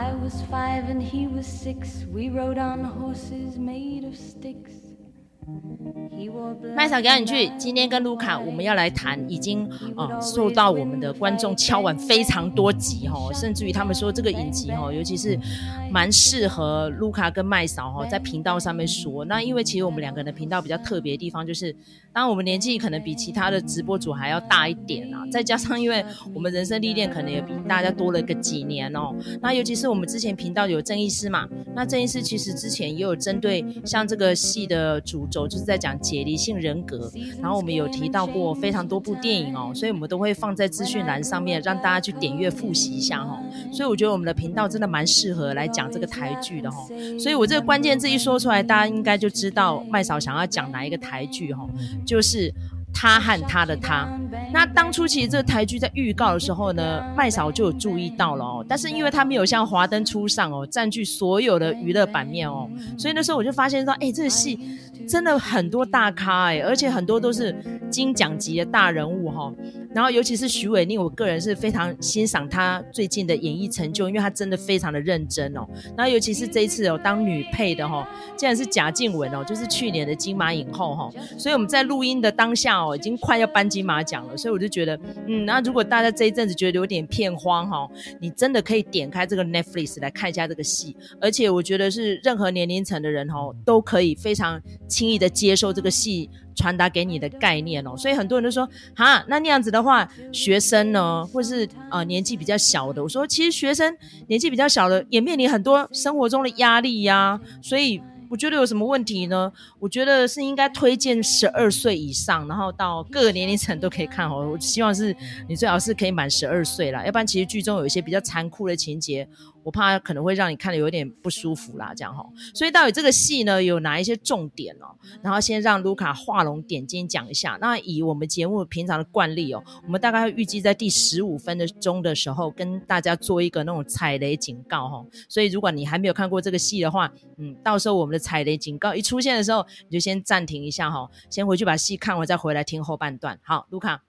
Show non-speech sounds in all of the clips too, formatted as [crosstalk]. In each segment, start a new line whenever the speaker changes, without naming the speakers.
I was five and he was six. We rode on horses made of sticks.
麦嫂赶紧去！今天跟卢卡，我们要来谈已经啊、呃、受到我们的观众敲完非常多集哈，甚至于他们说这个影集哈，尤其是蛮适合卢卡跟麦嫂哈在频道上面说。那因为其实我们两个人的频道比较特别的地方，就是当然我们年纪可能比其他的直播主还要大一点啊，再加上因为我们人生历练可能也比大家多了个几年哦。那尤其是我们之前频道有郑医师嘛，那郑医师其实之前也有针对像这个戏的主轴。就是在讲解离性人格，然后我们有提到过非常多部电影哦，所以我们都会放在资讯栏上面，让大家去点阅复习一下哈。所以我觉得我们的频道真的蛮适合来讲这个台剧的哈。所以我这个关键字一说出来，大家应该就知道麦嫂想要讲哪一个台剧哈，就是。他和他的他，那当初其实这个台剧在预告的时候呢，麦嫂就有注意到了哦，但是因为他没有像华灯初上哦，占据所有的娱乐版面哦，所以那时候我就发现说，哎，这个戏真的很多大咖哎，而且很多都是金奖级的大人物哈。然后尤其是许玮宁，我个人是非常欣赏她最近的演艺成就，因为她真的非常的认真哦。然后尤其是这一次哦，当女配的哈，竟然是贾静雯哦，就是去年的金马影后哈。所以我们在录音的当下哦，已经快要颁金马奖了，所以我就觉得，嗯，那如果大家这一阵子觉得有点片荒哈，你真的可以点开这个 Netflix 来看一下这个戏，而且我觉得是任何年龄层的人哈，都可以非常轻易的接受这个戏。传达给你的概念哦，所以很多人都说，哈，那那样子的话，学生呢，或是呃年纪比较小的，我说其实学生年纪比较小的也面临很多生活中的压力呀、所以。我觉得有什么问题呢？我觉得是应该推荐十二岁以上，然后到各个年龄层都可以看哦。我希望是你最好是可以满十二岁啦，要不然其实剧中有一些比较残酷的情节，我怕可能会让你看的有点不舒服啦，这样哈。所以到底这个戏呢有哪一些重点哦？然后先让卢卡画龙点睛讲一下。那以我们节目平常的惯例哦，我们大概会预计在第十五分的钟的时候跟大家做一个那种踩雷警告哈。所以如果你还没有看过这个戏的话，嗯，到时候我们的。踩雷警告一出现的时候，你就先暂停一下哈，先回去把戏看完，再回来听后半段。好，卢卡。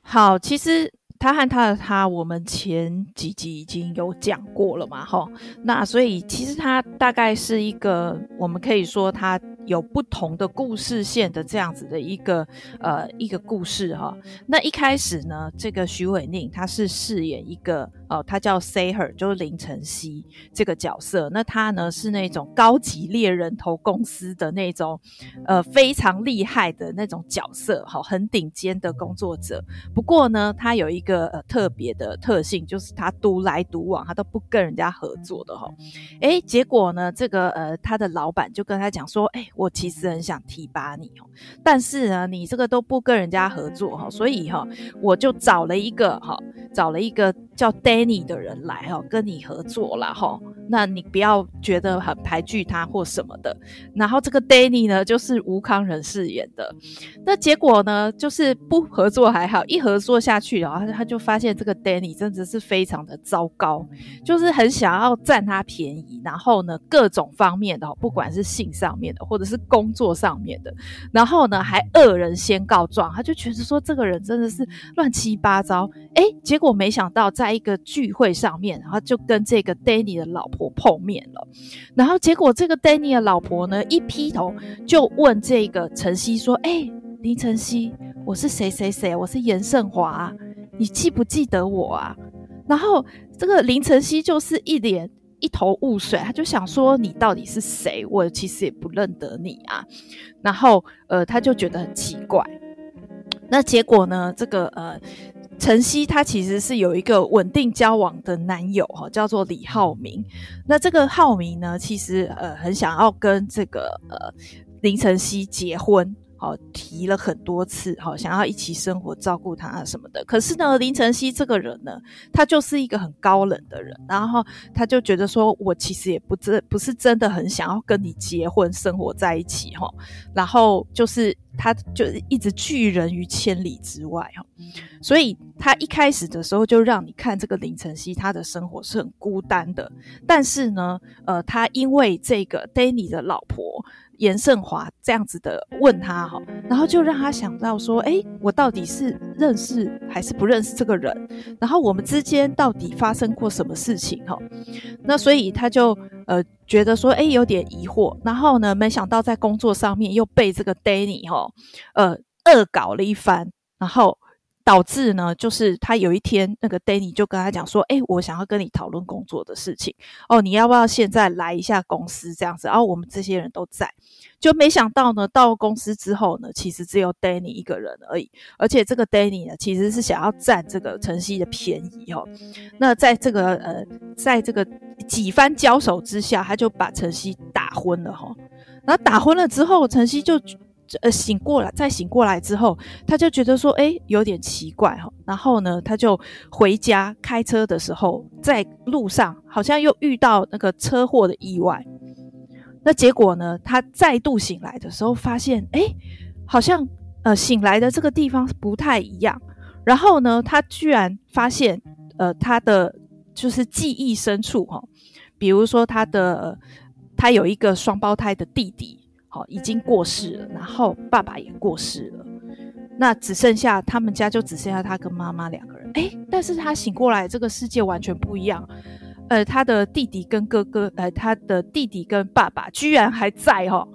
好，其实他和他的他，我们前几集已经有讲过了嘛，哈。那所以其实他大概是一个，我们可以说他。有不同的故事线的这样子的一个呃一个故事哈。那一开始呢，这个徐伟宁他是饰演一个呃，他叫 Saher，就是林晨曦这个角色。那他呢是那种高级猎人头公司的那种呃非常厉害的那种角色哈，很顶尖的工作者。不过呢，他有一个呃特别的特性，就是他独来独往，他都不跟人家合作的哈。诶，结果呢，这个呃他的老板就跟他讲说，诶。我其实很想提拔你哦，但是呢，你这个都不跟人家合作哈，所以哈，我就找了一个哈，找了一个叫 Day Danny 的人来哈，跟你合作了哈。那你不要觉得很排拒他或什么的。然后这个 Danny 呢，就是吴康仁饰演的。那结果呢，就是不合作还好，一合作下去，然后他就发现这个 Danny 真的是非常的糟糕，就是很想要占他便宜，然后呢，各种方面的，不管是性上面的，或者是工作上面的，然后呢，还恶人先告状，他就觉得说这个人真的是乱七八糟。诶，结果没想到在一个聚会上面，然后就跟这个 Danny 的老婆碰面了，然后结果这个 Danny 的老婆呢，一劈头就问这个晨曦说：“诶，林晨曦，我是谁谁谁，我是严胜华，你记不记得我啊？”然后这个林晨曦就是一脸。一头雾水，他就想说，你到底是谁？我其实也不认得你啊。然后呃，他就觉得很奇怪。那结果呢？这个呃，晨曦她其实是有一个稳定交往的男友哈，叫做李浩明。那这个浩明呢，其实呃很想要跟这个呃林晨曦结婚。好，提了很多次，好，想要一起生活、照顾他什么的。可是呢，林晨曦这个人呢，他就是一个很高冷的人，然后他就觉得说，我其实也不真不是真的很想要跟你结婚、生活在一起，哈。然后就是他就一直拒人于千里之外，哈。所以他一开始的时候就让你看这个林晨曦，他的生活是很孤单的。但是呢，呃，他因为这个 Danny 的老婆。严胜华这样子的问他哈，然后就让他想到说，哎，我到底是认识还是不认识这个人？然后我们之间到底发生过什么事情哈？那所以他就呃觉得说，哎，有点疑惑。然后呢，没想到在工作上面又被这个 Danny 哈呃恶搞了一番，然后。导致呢，就是他有一天，那个 Danny 就跟他讲说：“哎，我想要跟你讨论工作的事情哦，你要不要现在来一下公司这样子？”然后我们这些人都在，就没想到呢，到公司之后呢，其实只有 Danny 一个人而已，而且这个 Danny 呢，其实是想要占这个晨曦的便宜哦。那在这个呃，在这个几番交手之下，他就把晨曦打昏了哈、哦。然后打昏了之后，晨曦就。呃，醒过来，再醒过来之后，他就觉得说，哎，有点奇怪哈。然后呢，他就回家开车的时候，在路上好像又遇到那个车祸的意外。那结果呢，他再度醒来的时候，发现，哎，好像呃，醒来的这个地方不太一样。然后呢，他居然发现，呃，他的就是记忆深处哈，比如说他的他有一个双胞胎的弟弟。好，已经过世了，然后爸爸也过世了，那只剩下他们家就只剩下他跟妈妈两个人。哎，但是他醒过来，这个世界完全不一样。呃，他的弟弟跟哥哥，呃，他的弟弟跟爸爸居然还在哈。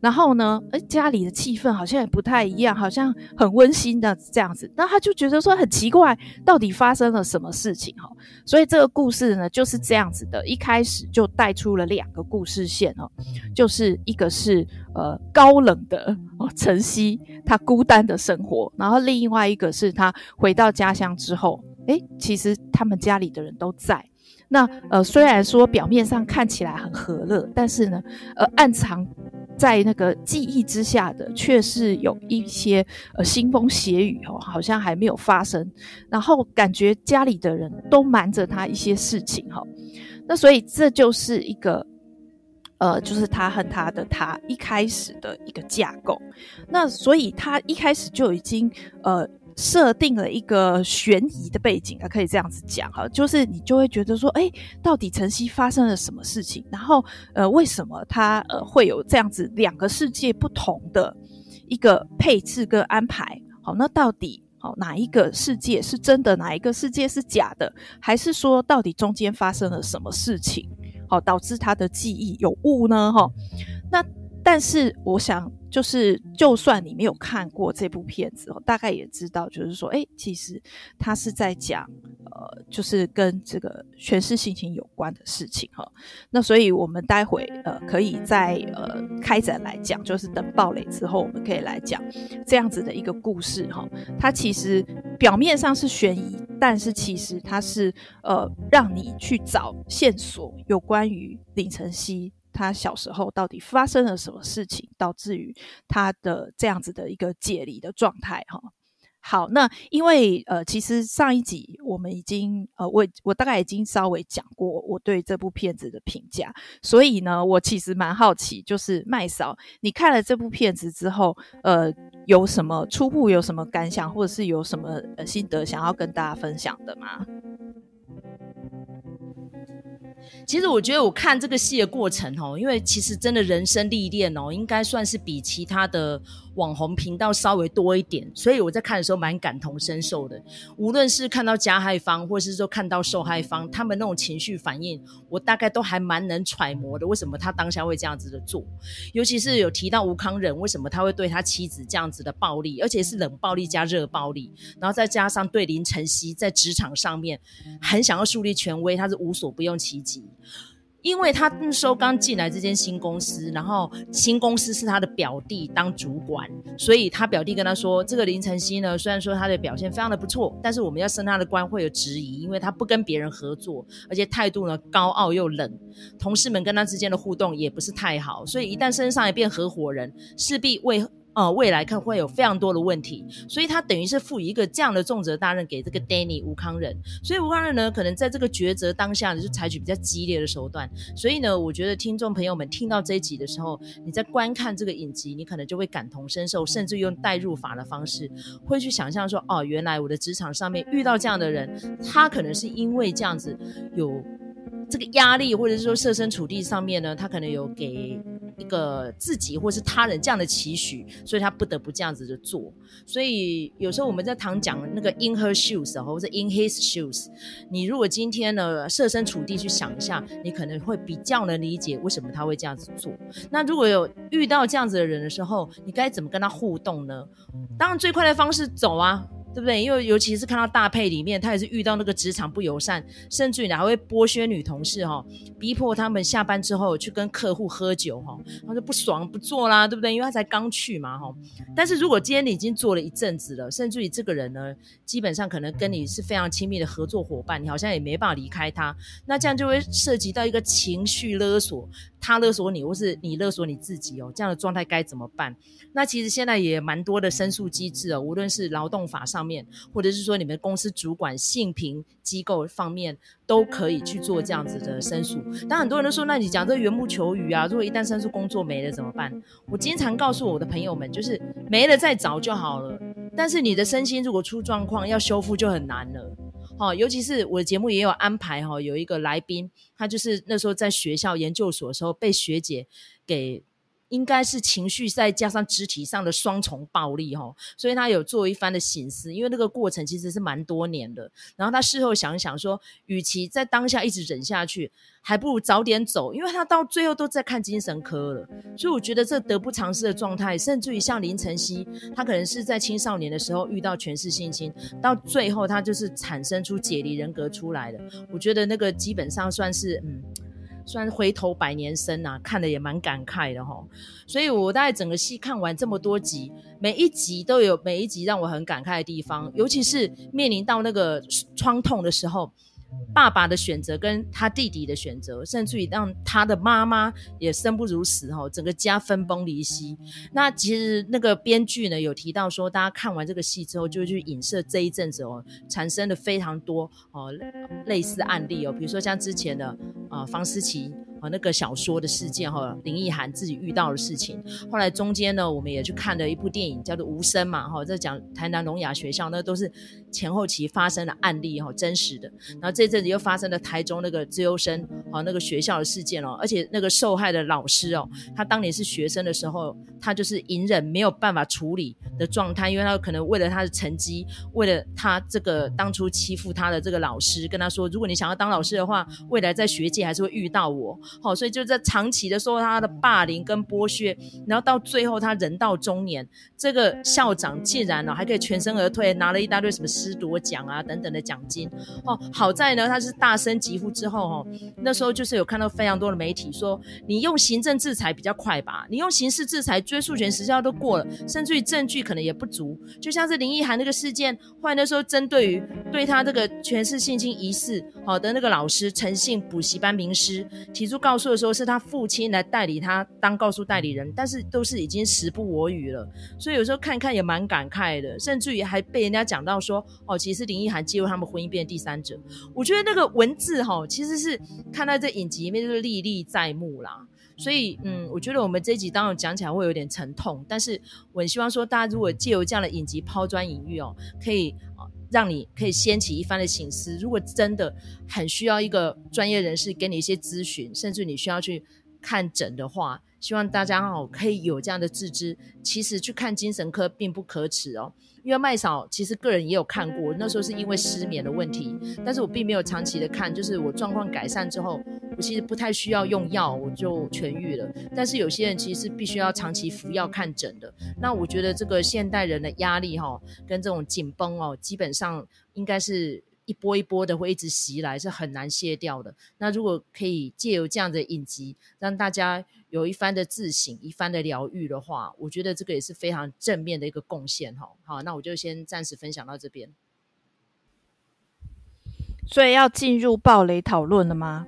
然后呢，哎，家里的气氛好像也不太一样，好像很温馨的这样子。那他就觉得说很奇怪，到底发生了什么事情哈？所以这个故事呢就是这样子的，一开始就带出了两个故事线哦，就是一个是呃高冷的哦晨曦他孤单的生活，然后另外一个是他回到家乡之后，哎，其实他们家里的人都在。那呃虽然说表面上看起来很和乐，但是呢，呃暗藏。在那个记忆之下的，却是有一些呃腥风血雨哦，好像还没有发生，然后感觉家里的人都瞒着他一些事情哈，那所以这就是一个呃，就是他和他的他一开始的一个架构，那所以他一开始就已经呃。设定了一个悬疑的背景啊，可以这样子讲哈，就是你就会觉得说，诶，到底晨曦发生了什么事情？然后，呃，为什么他呃会有这样子两个世界不同的一个配置跟安排？好，那到底好哪一个世界是真的，哪一个世界是假的？还是说到底中间发生了什么事情？好，导致他的记忆有误呢？哈，那。但是我想，就是就算你没有看过这部片子，大概也知道，就是说，诶，其实他是在讲，呃，就是跟这个权势性侵有关的事情哈。那所以我们待会呃，可以再呃开展来讲，就是等爆雷之后，我们可以来讲这样子的一个故事哈。它其实表面上是悬疑，但是其实它是呃让你去找线索，有关于林晨曦。他小时候到底发生了什么事情，导致于他的这样子的一个解离的状态？哈，好，那因为呃，其实上一集我们已经呃，我我大概已经稍微讲过我对这部片子的评价，所以呢，我其实蛮好奇，就是麦嫂，你看了这部片子之后，呃，有什么初步有什么感想，或者是有什么呃心得想要跟大家分享的吗？
其实我觉得我看这个戏的过程哦，因为其实真的人生历练哦，应该算是比其他的。网红频道稍微多一点，所以我在看的时候蛮感同身受的。无论是看到加害方，或是说看到受害方，他们那种情绪反应，我大概都还蛮能揣摩的。为什么他当下会这样子的做？尤其是有提到吴康仁，为什么他会对他妻子这样子的暴力，而且是冷暴力加热暴力，然后再加上对林晨曦在职场上面很想要树立权威，他是无所不用其极。因为他那时候刚进来这间新公司，然后新公司是他的表弟当主管，所以他表弟跟他说：“这个林晨曦呢，虽然说他的表现非常的不错，但是我们要升他的官会有质疑，因为他不跟别人合作，而且态度呢高傲又冷，同事们跟他之间的互动也不是太好，所以一旦升上一变合伙人，势必为。”呃，未来看会有非常多的问题，所以他等于是赋予一个这样的重责大任给这个 Danny 吴康仁，所以吴康仁呢，可能在这个抉择当下呢，就采取比较激烈的手段。所以呢，我觉得听众朋友们听到这一集的时候，你在观看这个影集，你可能就会感同身受，甚至用代入法的方式，会去想象说，哦，原来我的职场上面遇到这样的人，他可能是因为这样子有这个压力，或者是说设身处地上面呢，他可能有给。一个自己或是他人这样的期许，所以他不得不这样子的做。所以有时候我们在常讲那个 in her shoes 或者 in his shoes，你如果今天呢设身处地去想一下，你可能会比较能理解为什么他会这样子做。那如果有遇到这样子的人的时候，你该怎么跟他互动呢？当然最快的方式走啊。对不对？因为尤其是看到大配里面，他也是遇到那个职场不友善，甚至于还会剥削女同事哈、逼迫他们下班之后去跟客户喝酒哈，他就不爽不做啦，对不对？因为他才刚去嘛哈。但是如果今天你已经做了一阵子了，甚至于这个人呢，基本上可能跟你是非常亲密的合作伙伴，你好像也没办法离开他，那这样就会涉及到一个情绪勒索。他勒索你，或是你勒索你自己哦，这样的状态该怎么办？那其实现在也蛮多的申诉机制哦，无论是劳动法上面，或者是说你们公司主管性平机构方面，都可以去做这样子的申诉。但很多人都说，那你讲这缘木求鱼啊，如果一旦申诉工作没了怎么办？我经常告诉我的朋友们，就是没了再找就好了。但是你的身心如果出状况，要修复就很难了。好，尤其是我的节目也有安排哈，有一个来宾，他就是那时候在学校研究所的时候被学姐给。应该是情绪再加上肢体上的双重暴力哈，所以他有做一番的醒思，因为那个过程其实是蛮多年的。然后他事后想想说，与其在当下一直忍下去，还不如早点走，因为他到最后都在看精神科了。所以我觉得这得不偿失的状态，甚至于像林晨曦，他可能是在青少年的时候遇到权势性侵，到最后他就是产生出解离人格出来的。我觉得那个基本上算是嗯。虽然回头百年身呐、啊，看得也蛮感慨的哈。所以我大概整个戏看完这么多集，每一集都有每一集让我很感慨的地方，尤其是面临到那个创痛的时候。爸爸的选择跟他弟弟的选择，甚至于让他的妈妈也生不如死哈，整个家分崩离析。那其实那个编剧呢有提到说，大家看完这个戏之后，就去影射这一阵子哦，产生了非常多哦类似案例哦，比如说像之前的啊方思琪那个小说的事件哈，林奕含自己遇到的事情。后来中间呢，我们也去看了一部电影叫做《无声》嘛哈，在讲台南聋哑学校，那都是前后期发生的案例哈，真实的。然后这阵子又发生了台中那个资优生啊那个学校的事件哦，而且那个受害的老师哦，他当年是学生的时候，他就是隐忍没有办法处理的状态，因为他可能为了他的成绩，为了他这个当初欺负他的这个老师，跟他说，如果你想要当老师的话，未来在学界还是会遇到我，好，所以就在长期的受他的霸凌跟剥削，然后到最后他人到中年，这个校长竟然呢还可以全身而退，拿了一大堆什么师铎奖啊等等的奖金，哦，好在呢他是。大声疾呼之后，哦，那时候就是有看到非常多的媒体说，你用行政制裁比较快吧，你用刑事制裁追诉权时效都过了，甚至于证据可能也不足。就像是林奕涵那个事件，后来那时候针对于对他这个权势性侵疑似好的那个老师诚信补习班名师提出告诉的时候，是他父亲来代理他当告诉代理人，但是都是已经时不我与了，所以有时候看看也蛮感慨的，甚至于还被人家讲到说，哦，其实林奕涵介入他们婚姻变第三者，我觉得那个。文字哈，其实是看到这影集里面就是历历在目啦，所以嗯，我觉得我们这一集当然讲起来会有点沉痛，但是我很希望说，大家如果借由这样的影集抛砖引玉哦，可以让你可以掀起一番的醒思。如果真的很需要一个专业人士给你一些咨询，甚至你需要去看诊的话，希望大家哦可以有这样的自知，其实去看精神科并不可耻哦。因为麦嫂其实个人也有看过，那时候是因为失眠的问题，但是我并没有长期的看，就是我状况改善之后，我其实不太需要用药，我就痊愈了。但是有些人其实是必须要长期服药看诊的。那我觉得这个现代人的压力哈，跟这种紧绷哦，基本上应该是一波一波的会一直袭来，是很难卸掉的。那如果可以借由这样的影集，让大家。有一番的自省，一番的疗愈的话，我觉得这个也是非常正面的一个贡献哈。好，那我就先暂时分享到这边。
所以要进入暴雷讨论了吗？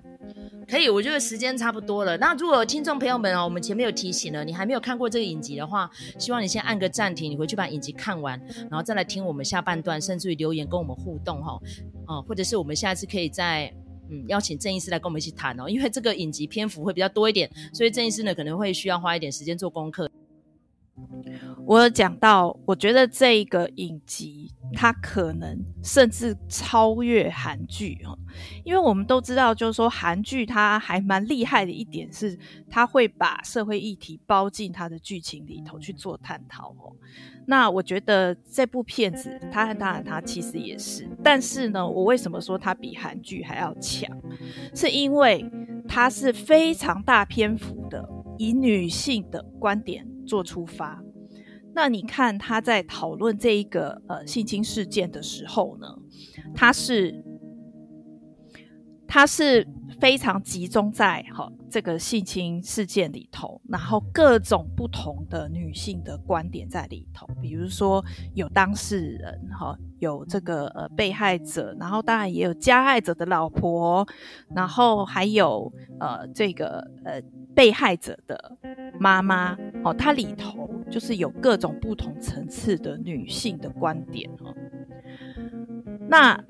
可以，我觉得时间差不多了。那如果听众朋友们啊，我们前面有提醒了，你还没有看过这个影集的话，希望你先按个暂停，你回去把影集看完，然后再来听我们下半段，甚至于留言跟我们互动哈。哦，或者是我们下次可以在。嗯，邀请郑医师来跟我们一起谈哦，因为这个影集篇幅会比较多一点，所以郑医师呢可能会需要花一点时间做功课。
我有讲到，我觉得这一个影集它可能甚至超越韩剧哦，因为我们都知道，就是说韩剧它还蛮厉害的一点是，它会把社会议题包进它的剧情里头去做探讨哦。那我觉得这部片子，它和当然它其实也是，但是呢，我为什么说它比韩剧还要强？是因为它是非常大篇幅的以女性的观点做出发。那你看他在讨论这一个呃性侵事件的时候呢，他是他是非常集中在哈、这个性侵事件里头，然后各种不同的女性的观点在里头，比如说有当事人哈、哦，有这个呃被害者，然后当然也有加害者的老婆，然后还有呃这个呃被害者的妈妈哦，它里头。就是有各种不同层次的女性的观点哦。那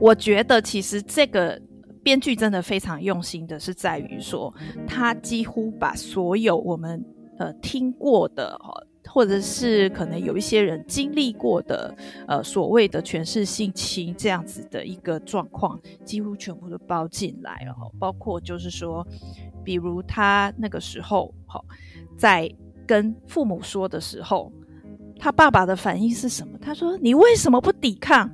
我觉得其实这个编剧真的非常用心的，是在于说他几乎把所有我们呃听过的，或者是可能有一些人经历过的呃所谓的权势性侵这样子的一个状况，几乎全部都包进来了。包括就是说，比如他那个时候好在。跟父母说的时候，他爸爸的反应是什么？他说：“你为什么不抵抗？”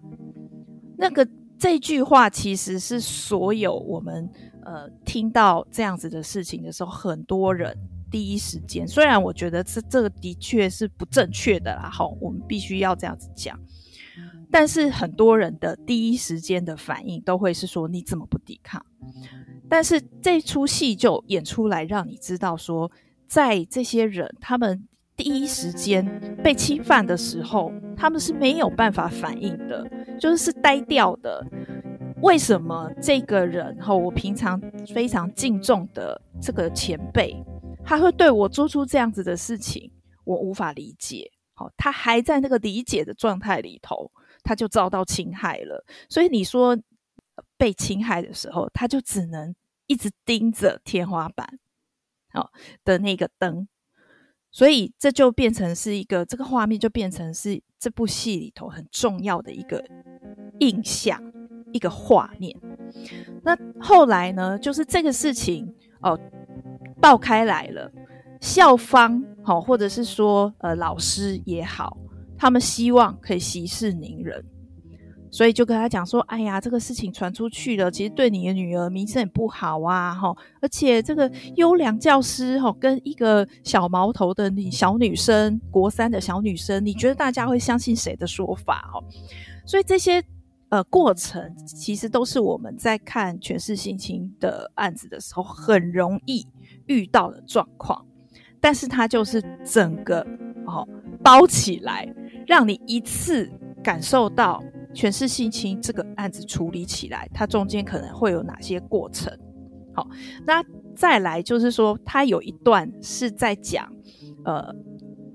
那个这句话其实是所有我们呃听到这样子的事情的时候，很多人第一时间，虽然我觉得这这个的确是不正确的啦，好，我们必须要这样子讲，但是很多人的第一时间的反应都会是说：“你怎么不抵抗？”但是这出戏就演出来，让你知道说。在这些人，他们第一时间被侵犯的时候，他们是没有办法反应的，就是是呆掉的。为什么这个人和我平常非常敬重的这个前辈，他会对我做出这样子的事情？我无法理解。好，他还在那个理解的状态里头，他就遭到侵害了。所以你说被侵害的时候，他就只能一直盯着天花板。好的那个灯，所以这就变成是一个这个画面，就变成是这部戏里头很重要的一个印象，一个画面。那后来呢，就是这个事情哦爆开来了，校方好，或者是说呃老师也好，他们希望可以息事宁人。所以就跟他讲说，哎呀，这个事情传出去了，其实对你的女儿名声也不好啊，哈，而且这个优良教师，哈，跟一个小毛头的女小女生，国三的小女生，你觉得大家会相信谁的说法？哈，所以这些呃过程，其实都是我们在看权势性侵的案子的时候，很容易遇到的状况，但是它就是整个哦包起来，让你一次感受到。全是性侵这个案子处理起来，它中间可能会有哪些过程？好，那再来就是说，他有一段是在讲，呃，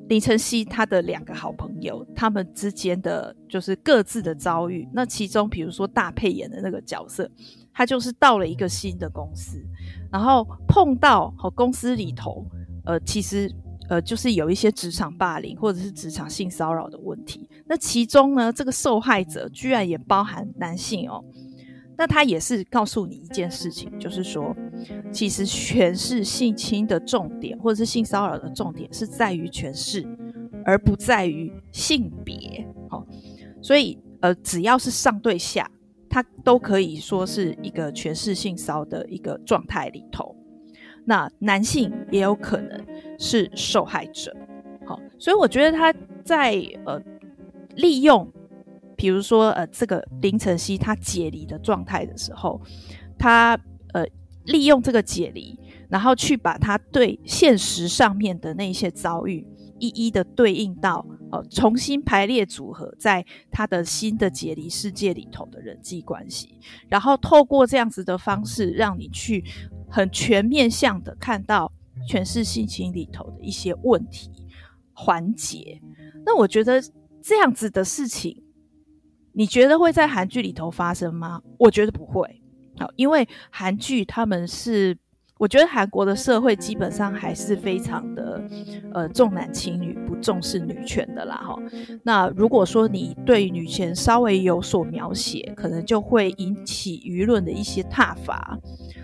林晨曦他的两个好朋友，他们之间的就是各自的遭遇。那其中，比如说大配演的那个角色，他就是到了一个新的公司，然后碰到和公司里头，呃，其实。呃，就是有一些职场霸凌或者是职场性骚扰的问题。那其中呢，这个受害者居然也包含男性哦。那他也是告诉你一件事情，就是说，其实权势性侵的重点，或者是性骚扰的重点，是在于权势，而不在于性别。哦，所以呃，只要是上对下，他都可以说是一个权势性骚的一个状态里头。那男性也有可能是受害者，好，所以我觉得他在呃利用，比如说呃这个林晨曦他解离的状态的时候，他呃利用这个解离，然后去把他对现实上面的那些遭遇一一的对应到呃重新排列组合在他的新的解离世界里头的人际关系，然后透过这样子的方式让你去。很全面向的看到诠释性情里头的一些问题环节，那我觉得这样子的事情，你觉得会在韩剧里头发生吗？我觉得不会。好，因为韩剧他们是，我觉得韩国的社会基本上还是非常的呃重男轻女，不重视女权的啦，哈。那如果说你对女权稍微有所描写，可能就会引起舆论的一些挞伐。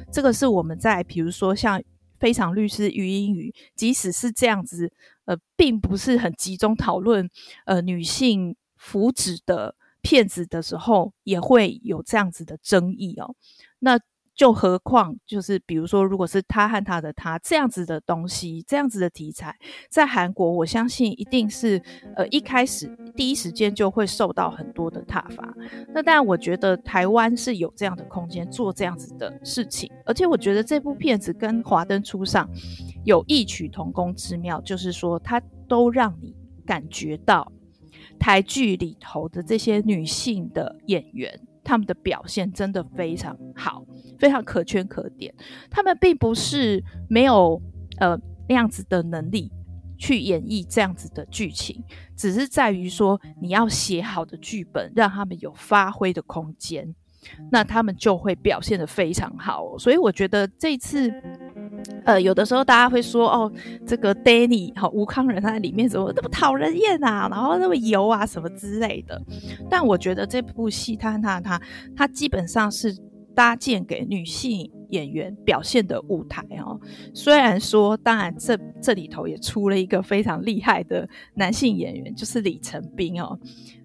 这个是我们在比如说像非常律师禹英禑，即使是这样子，呃，并不是很集中讨论呃女性福祉的片子的时候，也会有这样子的争议哦。那。就何况，就是比如说，如果是他和他的他这样子的东西，这样子的题材，在韩国，我相信一定是呃一开始第一时间就会受到很多的挞伐。那当然，我觉得台湾是有这样的空间做这样子的事情，而且我觉得这部片子跟《华灯初上》有异曲同工之妙，就是说它都让你感觉到台剧里头的这些女性的演员。他们的表现真的非常好，非常可圈可点。他们并不是没有呃那样子的能力去演绎这样子的剧情，只是在于说你要写好的剧本，让他们有发挥的空间，那他们就会表现得非常好。所以我觉得这次。呃，有的时候大家会说，哦，这个 Danny 好吴康仁他在里面怎么那么讨人厌啊，然后那么油啊什么之类的。但我觉得这部戏，他他他他基本上是搭建给女性演员表现的舞台哦。虽然说，当然这这里头也出了一个非常厉害的男性演员，就是李成斌哦。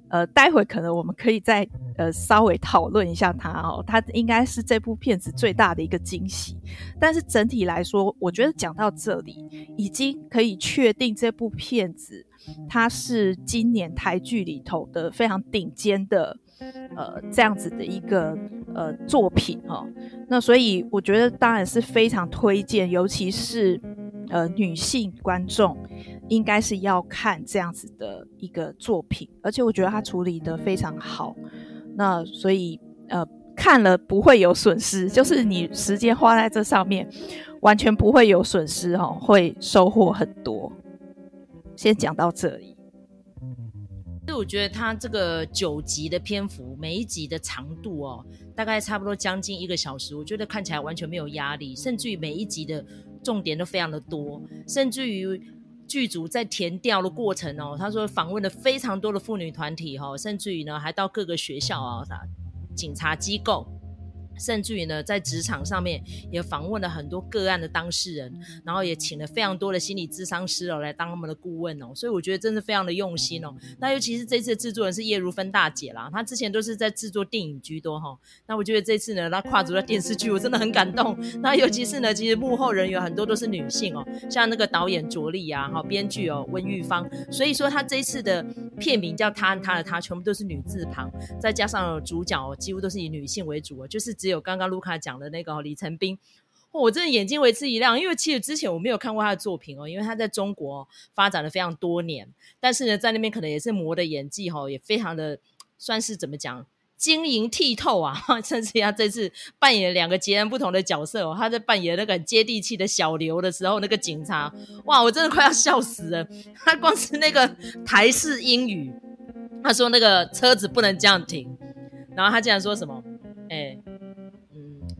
呃，待会可能我们可以再呃稍微讨论一下他哦，他应该是这部片子最大的一个惊喜。但是整体来说，我觉得讲到这里，已经可以确定这部片子它是今年台剧里头的非常顶尖的呃这样子的一个呃作品哦。那所以我觉得当然是非常推荐，尤其是呃女性观众。应该是要看这样子的一个作品，而且我觉得它处理得非常好。那所以呃，看了不会有损失，就是你时间花在这上面，完全不会有损失哦，会收获很多。先讲到这里。
所以我觉得它这个九集的篇幅，每一集的长度哦，大概差不多将近一个小时，我觉得看起来完全没有压力，甚至于每一集的重点都非常的多，甚至于。剧组在填调的过程哦，他说访问了非常多的妇女团体哦，甚至于呢还到各个学校啊、警察机构。甚至于呢，在职场上面也访问了很多个案的当事人，然后也请了非常多的心理咨商师哦来当他们的顾问哦，所以我觉得真的非常的用心哦。那尤其是这次的制作人是叶如芬大姐啦，她之前都是在制作电影居多哈、哦。那我觉得这次呢，她跨足了电视剧，我真的很感动。那尤其是呢，其实幕后人员很多都是女性哦，像那个导演卓立啊，哈，编剧哦温玉芳。所以说，她这一次的片名叫《她和她的她》，全部都是女字旁，再加上主角哦几乎都是以女性为主哦，就是。只有刚刚卢卡讲的那个李成斌，我真的眼睛为之一亮，因为其实之前我没有看过他的作品哦，因为他在中国发展了非常多年，但是呢，在那边可能也是磨的演技哈，也非常的算是怎么讲，晶莹剔透啊，[laughs] 甚至他这次扮演两个截然不同的角色哦，他在扮演那个接地气的小刘的时候，那个警察，哇，我真的快要笑死了，他光是那个台式英语，他说那个车子不能这样停，然后他竟然说什么，哎、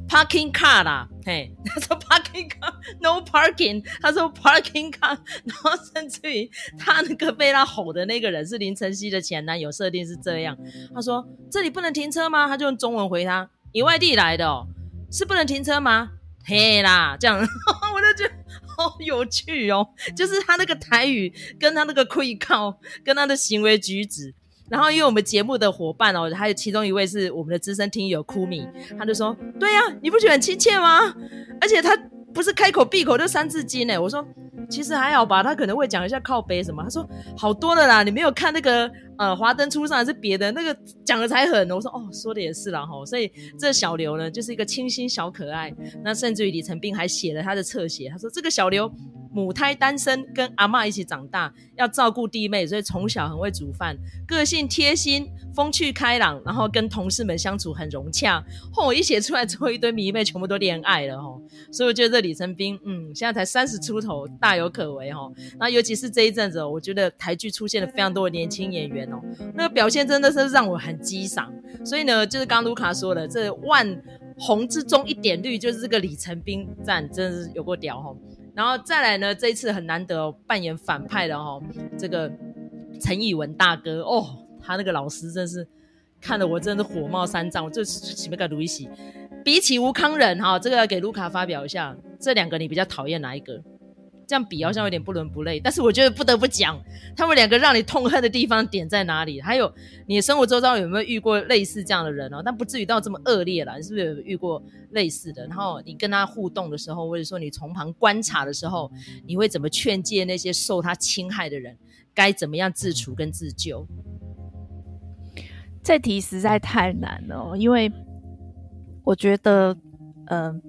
Parking car 啦，嘿，[laughs] 他说 Parking car，no parking，他说 Parking car，然后甚至于他那个被他吼的那个人是林晨曦的前男友，设定是这样。他说这里不能停车吗？他就用中文回他，你外地来的哦，是不能停车吗？嘿啦，这样 [laughs] 我就觉得好有趣哦，就是他那个台语跟他那个愧靠跟他的行为举止。然后，因为我们节目的伙伴哦，还有其中一位是我们的资深听友库米，他就说：“对呀、你不觉得很亲切吗？而且他不是开口闭口就三字经呢。”我说：“其实还好吧，他可能会讲一下靠背什么。”他说：“好多了啦，你没有看那个呃华灯初上还是别的那个讲的才狠。”我说：“哦，说的也是啦哈。”所以这小刘呢，就是一个清新小可爱。那甚至于李成斌还写了他的侧写，他说：“这个小刘。”母胎单身，跟阿嬷一起长大，要照顾弟妹，所以从小很会煮饭，个性贴心、风趣开朗，然后跟同事们相处很融洽。嚯，我一写出来之后，一堆迷妹全部都恋爱了哈。所以我觉得这李成斌，嗯，现在才三十出头，大有可为哈。那尤其是这一阵子，我觉得台剧出现了非常多的年轻演员哦，那个表现真的是让我很激赏。所以呢，就是刚卢卡说的，这万红之中一点绿，就是这个李成斌赞，真的是有够屌哦。然后再来呢，这一次很难得、扮演反派的哦，这个陈以文大哥哦，他那个老师真是看得我真的是火冒三丈，我就是没个卢一喜。比起吴康仁哈，这个要给卢卡发表一下，这两个你比较讨厌哪一个？这样比好像有点不伦不类，但是我觉得不得不讲，他们两个让你痛恨的地方点在哪里？还有你的生活周遭有没有遇过类似这样的人哦？但不至于到这么恶劣啦，你是不是有遇过类似的？然后你跟他互动的时候，或者说你从旁观察的时候，你会怎么劝诫那些受他侵害的人？该怎么样自处跟自救？
这题实在太难了，因为我觉得，嗯、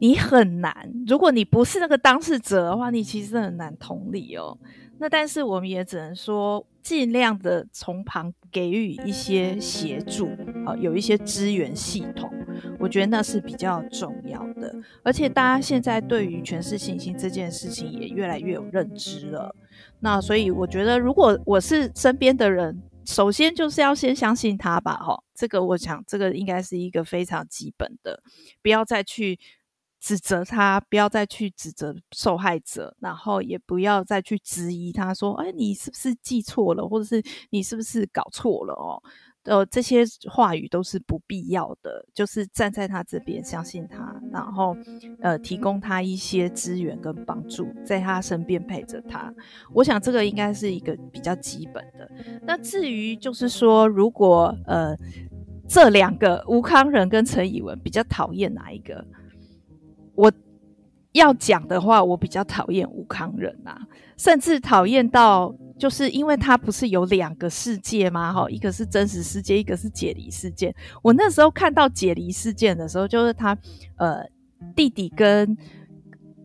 你很难，如果你不是那个当事者的话，你其实很难同理哦。那但是我们也只能说，尽量的从旁给予一些协助，啊，有一些资源系统，我觉得那是比较重要的。而且大家现在对于权势信心这件事情也越来越有认知了。那所以我觉得，如果我是身边的人，首先就是要先相信他吧，哈，这个我想这个应该是一个非常基本的，不要再去。指责他，不要再去指责受害者，然后也不要再去质疑他，说：“哎，你是不是记错了，或者是你是不是搞错了？”哦，呃，这些话语都是不必要的。就是站在他这边，相信他，然后呃，提供他一些资源跟帮助，在他身边陪着他。我想这个应该是一个比较基本的。那至于就是说，如果呃这两个吴康仁跟陈以文比较讨厌哪一个？我要讲的话，我比较讨厌吴康人啊，甚至讨厌到，就是因为他不是有两个世界吗？哈，一个是真实世界，一个是解离世界。我那时候看到解离事件的时候，就是他呃弟弟跟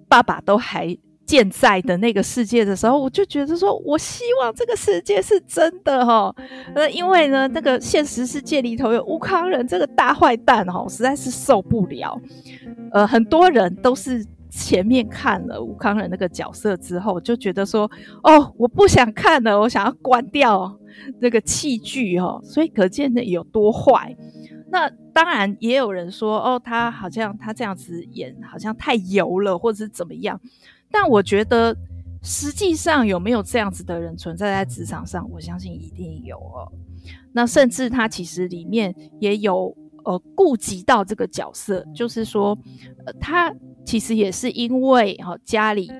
爸爸都还健在的那个世界的时候，我就觉得说，我希望这个世界是真的哈。呃，因为呢，那个现实世界里头有吴康仁这个大坏蛋哈，实在是受不了。呃，很多人都是前面看了吴康仁那个角色之后，就觉得说，哦，我不想看了，我想要关掉那个器具哈。所以可见的有多坏。那当然也有人说，哦，他好像他这样子演好像太油了，或者是怎么样。但我觉得，实际上有没有这样子的人存在在职场上？我相信一定有哦。那甚至他其实里面也有呃顾及到这个角色，就是说，呃，他其实也是因为哈家里。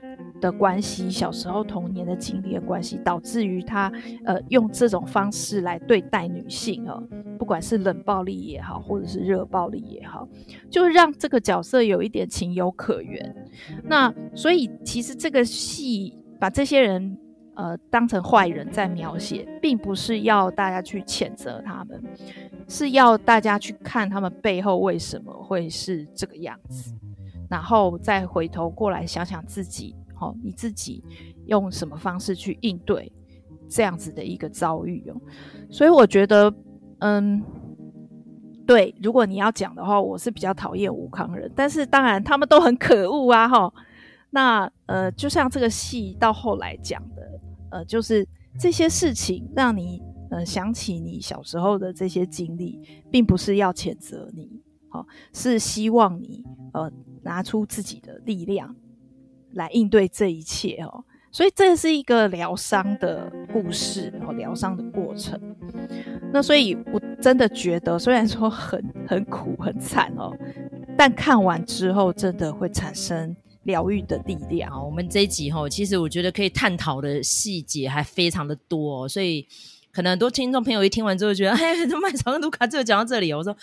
的关系，小时候童年的经历的关系，导致于他呃用这种方式来对待女性啊，不管是冷暴力也好，或者是热暴力也好，就让这个角色有一点情有可原。那所以其实这个戏把这些人呃当成坏人在描写，并不是要大家去谴责他们，是要大家去看他们背后为什么会是这个样子，然后再回头过来想想自己。好、哦，你自己用什么方式去应对这样子的一个遭遇哦？所以我觉得，嗯，对，如果你要讲的话，我是比较讨厌吴康人，但是当然他们都很可恶啊！哈，那呃，就像这个戏到后来讲的，呃，就是这些事情让你呃想起你小时候的这些经历，并不是要谴责你，好、哦，是希望你呃拿出自己的力量。来应对这一切哦，所以这是一个疗伤的故事，然后疗伤的过程。那所以我真的觉得，虽然说很很苦很惨哦，但看完之后真的会产生疗愈的力量。
我们这一集哈，其实我觉得可以探讨的细节还非常的多哦，所以可能很多听众朋友一听完之后觉得，哎，这麦嫂跟卢卡就讲到这里，我说。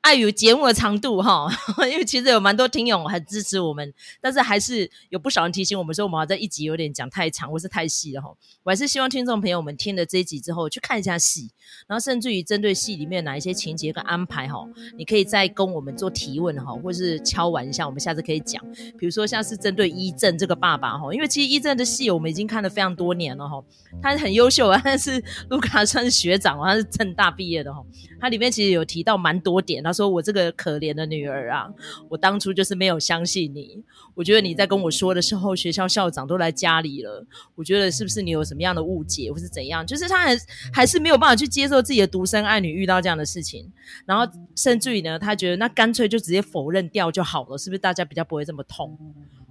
碍于节目的长度哈，[laughs] 因为其实有蛮多听友很支持我们，但是还是有不少人提醒我们说，我们好像一集有点讲太长或是太细了哈。我还是希望听众朋友们听了这一集之后去看一下戏，然后甚至于针对戏里面哪一些情节跟安排哈，你可以再跟我们做提问哈，或是敲完一下，我们下次可以讲。比如说像是针对伊正这个爸爸哈，因为其实伊正的戏我们已经看了非常多年了哈，他很优秀啊，但是卢卡算是学长，他是政大毕业的哈，他里面其实有提到蛮多点。他说：“我这个可怜的女儿啊，我当初就是没有相信你。我觉得你在跟我说的时候，学校校长都来家里了。我觉得是不是你有什么样的误解，或是怎样？就是他还还是没有办法去接受自己的独生爱女遇到这样的事情。然后甚至于呢，他觉得那干脆就直接否认掉就好了，是不是大家比较不会这么痛？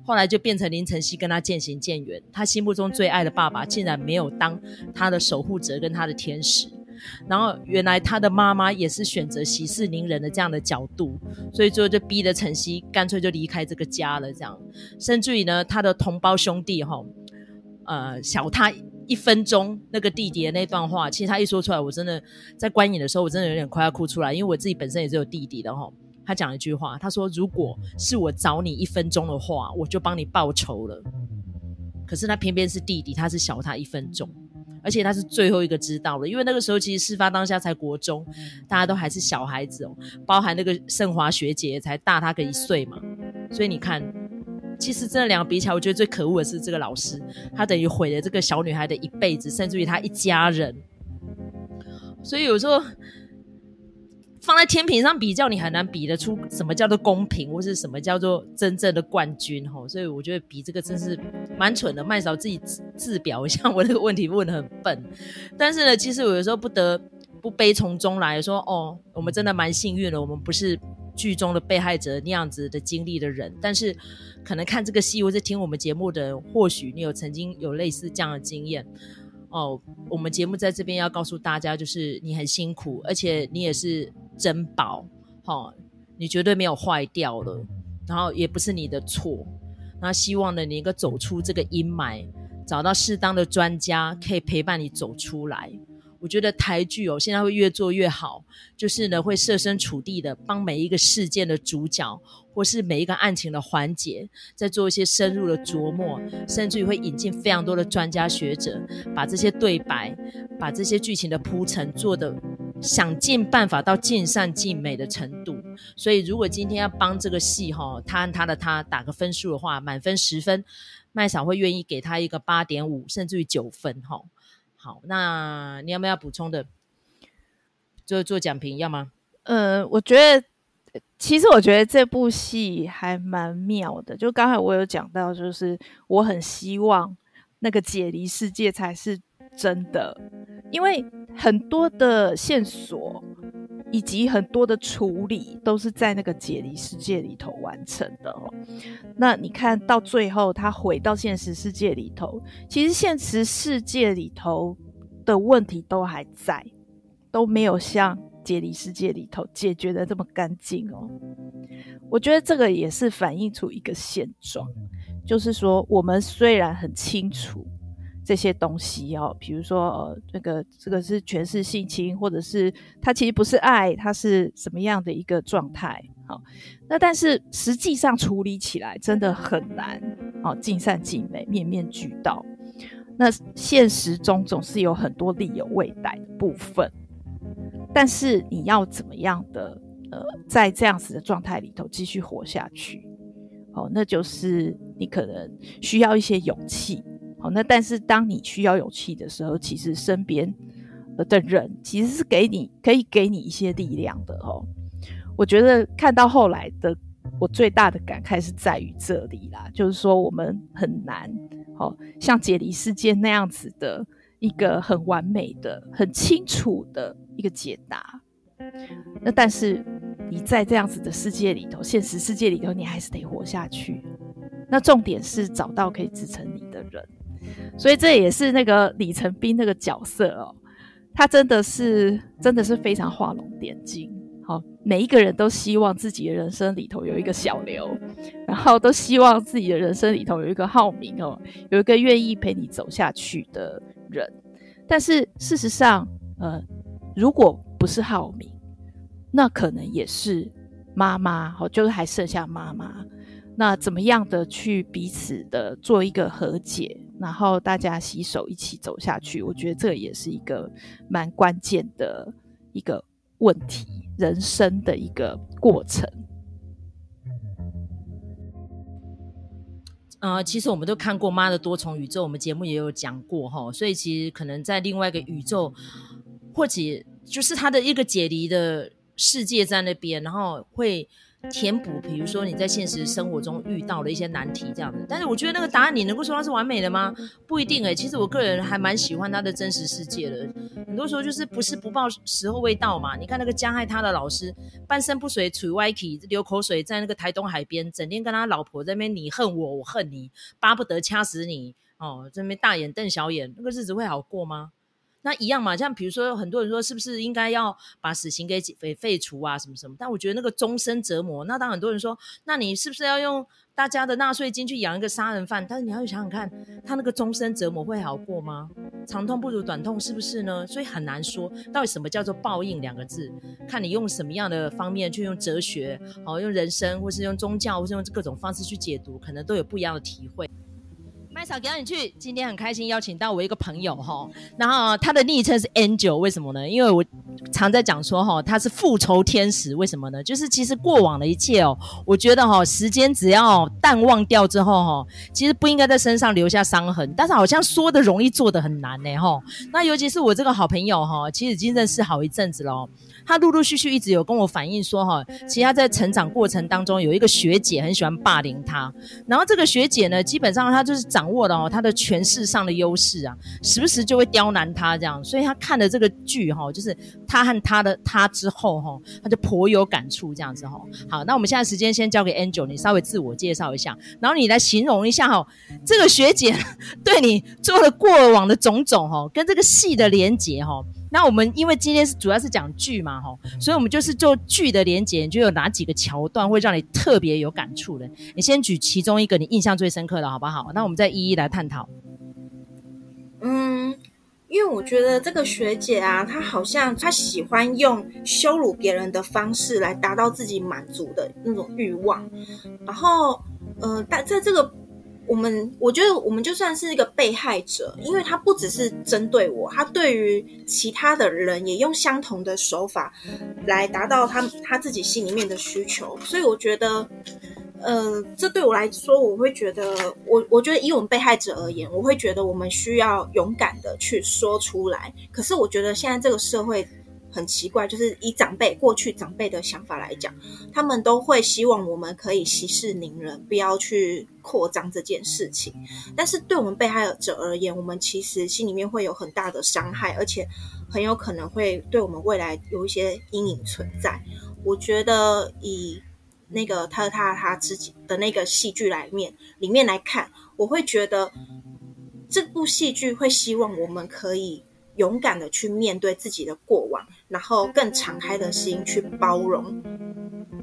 后来就变成林晨曦跟他渐行渐远。他心目中最爱的爸爸竟然没有当他的守护者跟他的天使。然后原来他的妈妈也是选择息事宁人的这样的角度，所以最后就逼得晨曦干脆就离开这个家了。这样，甚至于呢，他的同胞兄弟哈，呃，小他一分钟那个弟弟的那段话，其实他一说出来，我真的在观影的时候，我真的有点快要哭出来，因为我自己本身也是有弟弟的哈。他讲了一句话，他说：“如果是我找你一分钟的话，我就帮你报仇了。”可是他偏偏是弟弟，他是小他一分钟。而且他是最后一个知道的，因为那个时候其实事发当下才国中，大家都还是小孩子哦，包含那个盛华学姐才大他个一岁嘛，所以你看，其实这两个比起来，我觉得最可恶的是这个老师，他等于毁了这个小女孩的一辈子，甚至于她一家人，所以有时候。放在天平上比较，你很难比得出什么叫做公平，或是什么叫做真正的冠军吼。所以我觉得比这个真是蛮蠢的。麦嫂自己自表一下，我这个问题问得很笨。但是呢，其实我有时候不得不悲从中来说，哦，我们真的蛮幸运的，我们不是剧中的被害者那样子的经历的人。但是可能看这个戏或是听我们节目的人，或许你有曾经有类似这样的经验。哦，我们节目在这边要告诉大家，就是你很辛苦，而且你也是珍宝，哦，你绝对没有坏掉了，然后也不是你的错，那希望呢，你能够走出这个阴霾，找到适当的专家可以陪伴你走出来。我觉得台剧哦，现在会越做越好，就是呢，会设身处地的帮每一个事件的主角，或是每一个案情的环节，再做一些深入的琢磨，甚至于会引进非常多的专家学者，把这些对白，把这些剧情的铺陈做的想尽办法到尽善尽美的程度。所以，如果今天要帮这个戏哈，他和他的他打个分数的话，满分十分，麦嫂会愿意给他一个八点五，甚至于九分哈。好，那你有没有要补充的？做做讲评要吗？
呃，我觉得，其实我觉得这部戏还蛮妙的。就刚才我有讲到，就是我很希望那个解离世界才是真的，因为很多的线索。以及很多的处理都是在那个解离世界里头完成的哦。那你看到最后，他回到现实世界里头，其实现实世界里头的问题都还在，都没有像解离世界里头解决的这么干净哦。我觉得这个也是反映出一个现状，就是说我们虽然很清楚。这些东西哦，比如说呃，这个这个是权势性侵，或者是他其实不是爱，他是什么样的一个状态？好，那但是实际上处理起来真的很难，哦，尽善尽美，面面俱到。那现实中总是有很多力有未逮的部分，但是你要怎么样的呃，在这样子的状态里头继续活下去？哦，那就是你可能需要一些勇气。好，那但是当你需要勇气的时候，其实身边的人其实是给你可以给你一些力量的哦。我觉得看到后来的我最大的感慨是在于这里啦，就是说我们很难，好像解离世界那样子的一个很完美的、很清楚的一个解答。那但是你在这样子的世界里头，现实世界里头，你还是得活下去。那重点是找到可以支撑你的人。所以这也是那个李成斌那个角色哦，他真的是真的是非常画龙点睛。好，每一个人都希望自己的人生里头有一个小刘，然后都希望自己的人生里头有一个浩明哦，有一个愿意陪你走下去的人。但是事实上，呃，如果不是浩明，那可能也是妈妈，好，就是还剩下妈妈。那怎么样的去彼此的做一个和解？然后大家携手一起走下去，我觉得这也是一个蛮关键的一个问题，人生的一个过程。
呃，其实我们都看过《妈的多重宇宙》，我们节目也有讲过哈，所以其实可能在另外一个宇宙，或者就是他的一个解离的世界在那边，然后会填补，比如说你在现实生活中遇到的一些难题这样子。但是我觉得那个答案你能够说它是完美的吗？不一定哎、欸。其实我个人还蛮喜欢他的真实世界的。很多时候就是不是不报时候未到嘛。你看那个加害他的老师，半身不遂，处于歪起，流口水，在那个台东海边，整天跟他老婆在那边你恨我，我恨你，巴不得掐死你哦，在那边大眼瞪小眼，那个日子会好过吗？那一样嘛，像比如说，很多人说是不是应该要把死刑给废废除啊，什么什么？但我觉得那个终身折磨，那当很多人说，那你是不是要用大家的纳税金去养一个杀人犯？但是你要想想看，他那个终身折磨会好过吗？长痛不如短痛，是不是呢？所以很难说，到底什么叫做报应两个字，看你用什么样的方面去用哲学，哦，用人生，或是用宗教，或是用各种方式去解读，可能都有不一样的体会。麦嫂，给你去。今天很开心邀请到我一个朋友哈，然后他的昵称是 Angel，为什么呢？因为我常在讲说哈，他是复仇天使，为什么呢？就是其实过往的一切哦，我觉得哈，时间只要淡忘掉之后哈，其实不应该在身上留下伤痕，但是好像说的容易，做的很难呢哈。那尤其是我这个好朋友哈，其实已经认识好一阵子了。他陆陆续续一直有跟我反映说，哈，其实他在成长过程当中有一个学姐很喜欢霸凌他，然后这个学姐呢，基本上她就是掌握了哦他的权势上的优势啊，时不时就会刁难他这样，所以他看了这个剧哈，就是他和他的他之后哈，他就颇有感触这样子哈。好，那我们现在时间先交给 Angel，你稍微自我介绍一下，然后你来形容一下哈，这个学姐对你做了过往的种种哈，跟这个戏的连结哈。那我们因为今天是主要是讲剧嘛，吼，所以我们就是做剧的连结，你就有哪几个桥段会让你特别有感触的？你先举其中一个你印象最深刻的，好不好？那我们再一一来探讨。
嗯，因为我觉得这个学姐啊，她好像她喜欢用羞辱别人的方式来达到自己满足的那种欲望，然后，呃，但在这个。我们我觉得我们就算是一个被害者，因为他不只是针对我，他对于其他的人也用相同的手法来达到他他自己心里面的需求，所以我觉得，呃，这对我来说，我会觉得，我我觉得以我们被害者而言，我会觉得我们需要勇敢的去说出来。可是我觉得现在这个社会。很奇怪，就是以长辈过去长辈的想法来讲，他们都会希望我们可以息事宁人，不要去扩张这件事情。但是对我们被害者而言，我们其实心里面会有很大的伤害，而且很有可能会对我们未来有一些阴影存在。我觉得以那个他他他自己的那个戏剧来面里面来看，我会觉得这部戏剧会希望我们可以勇敢的去面对自己的过往。然后更敞开的心去包容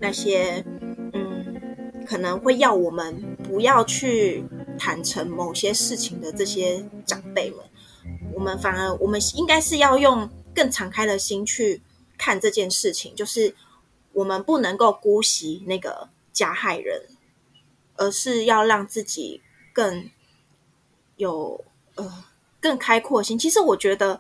那些，嗯，可能会要我们不要去坦诚某些事情的这些长辈们，我们反而我们应该是要用更敞开的心去看这件事情，就是我们不能够姑息那个加害人，而是要让自己更有呃更开阔心。其实我觉得